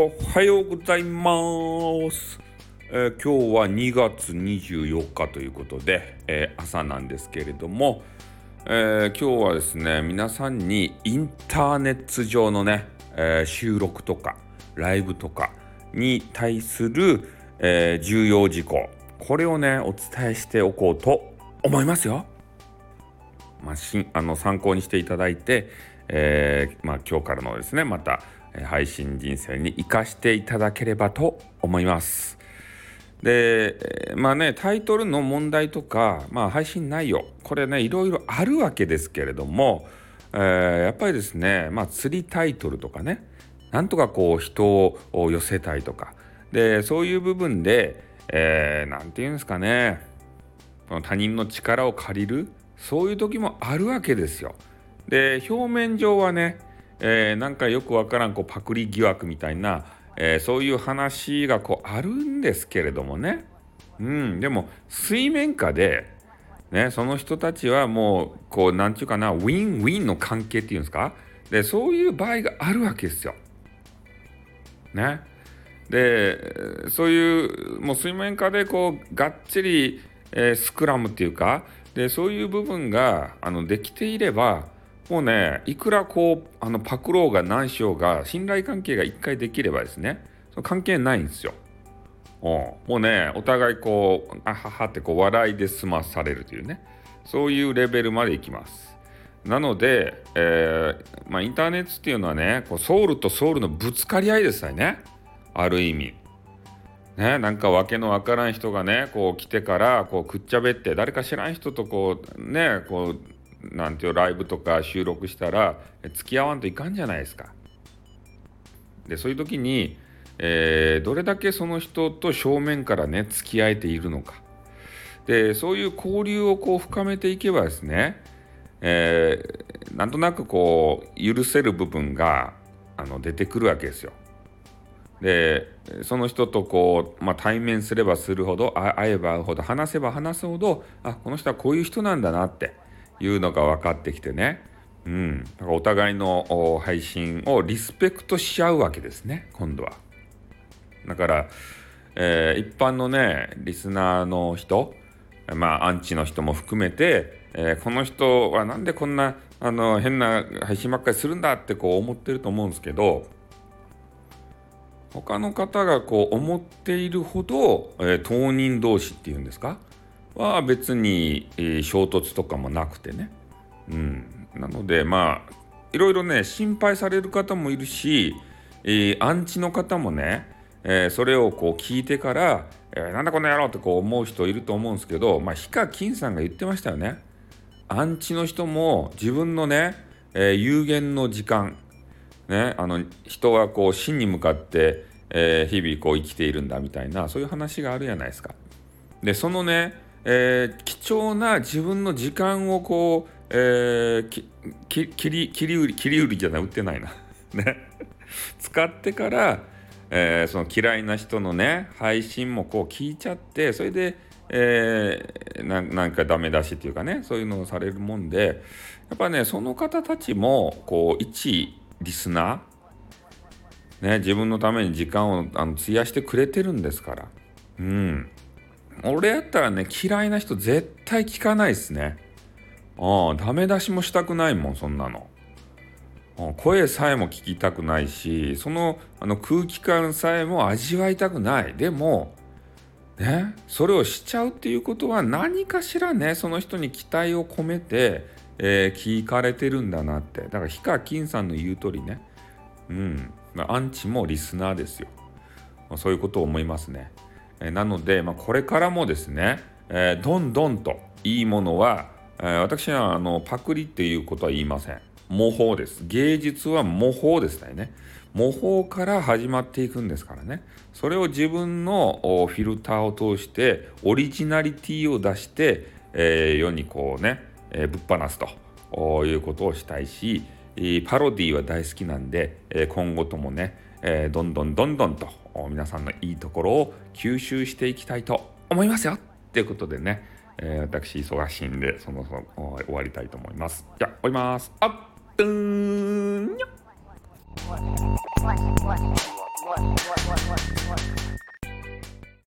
おはようございます、えー今日は2月24日ということで、えー朝なんですけれども、えー今日はですね皆さんにインターネット上のね、え収録とかライブとかに対する、え重要事項これをねお伝えしておこうと思いますよ。まあ、しあの参考にしていただいて、えまあ、今日からのですねまた配信人生に生かしていただければと思います。で、まあねタイトルの問題とか、まあ、配信内容これねいろいろあるわけですけれども、えーやっぱりですね、まあ、釣りタイトルとかねなんとかこう人を寄せたいとかでそういう部分で、えーて言うんですかね他人の力を借りるそういう時もあるわけですよ。で表面上はね、えーなんかよくわからんこうパクリ疑惑みたいな、えーそういう話がこうあるんですけれどもね、うん、でも水面下で、ね、その人たちはもうこうなんていうかなウィンウィンの関係っていうんですか？でそういう場合があるわけですよ。ね。でそういうもう水面下でこうがっちり、えースクラムっていうかでそういう部分があのできていればもうねいくらこうあのパクろうが何しようが信頼関係が一回できればですねその関係ないんですよ。もうねお互いこうあははってこう笑いで済まされるというねそういうレベルまでいきます。なので、えーまあ、インターネットっていうのはねこうソウルとソウルのぶつかり合いですよねある意味。ね、なんか訳のわからん人がねこう来てからこうくっちゃべって誰か知らん人とこうねこうなんていうライブとか収録したら付き合わんといかんじゃないですか。でそういう時に、えーどれだけその人と正面からね付き合えているのか。でそういう交流をこう深めていけばですね、えーなんとなくこう許せる部分があの出てくるわけですよ。でその人とこう、まあ、対面すればするほど会えば会うほど話せば話すほどあこの人はこういう人なんだなっていうのが分かってきてね、うん、だからお互いの配信をリスペクトし合うわけですね今度は。だから、えー一般のねリスナーの人まあアンチの人も含めて、えーこの人はなんでこんなあの変な配信ばっかりするんだってこう思ってると思うんですけど他の方がこう思っているほど、えー当人同士っていうんですか？は別に、えー衝突とかもなくてね、うん、なのでまあいろいろね心配される方もいるし、えーアンチの方もね、えーそれをこう聞いてから、えーなんだこの野郎ってこう思う人いると思うんですけど、まあ、ヒカキンさんが言ってましたよね。アンチの人も自分のね、えー有限の時間ね、あの人はこう真に向かって、えー日々こう生きているんだみたいなそういう話があるじゃないですか。でそのね、えー貴重な自分の時間をこう、えーき切り切り売り切り売りじゃない売ってないな。ね、使ってから、えーその嫌いな人のね配信もこう聞いちゃってそれで、えーななんかダメ出しっていうかねそういうのをされるもんでやっぱねその方たちもこう一リスナー、ね、自分のために時間をあの費やしてくれてるんですから。うん。俺やったらね嫌いな人絶対聞かないですね。ああダメ出しもしたくないもんそんなの。声さえも聞きたくないしそのあの空気感さえも味わいたくない。でもねそれをしちゃうっていうことは何かしらねその人に期待を込めて、えー聞かれてるんだなって。だからヒカキンさんの言う通りね。うん。アンチもリスナーですよ。そういうことを思いますね、えなので、まあ、これからもですね、えーどんどんといいものは、えー私はあのパクリっていうことは言いません。模倣です。芸術は模倣ですね。模倣から始まっていくんですからね。それを自分のフィルターを通してオリジナリティを出して、えー世にこうね、えぶっ放すということをしたいしパロディは大好きなんで、今後ともね、えーどんどんどんどんと皆さんのいいところを吸収していきたいと思いますよということでね、えー私忙しいんでそろそろ終わりたいと思いますじゃあ終わりますあっうーんにょ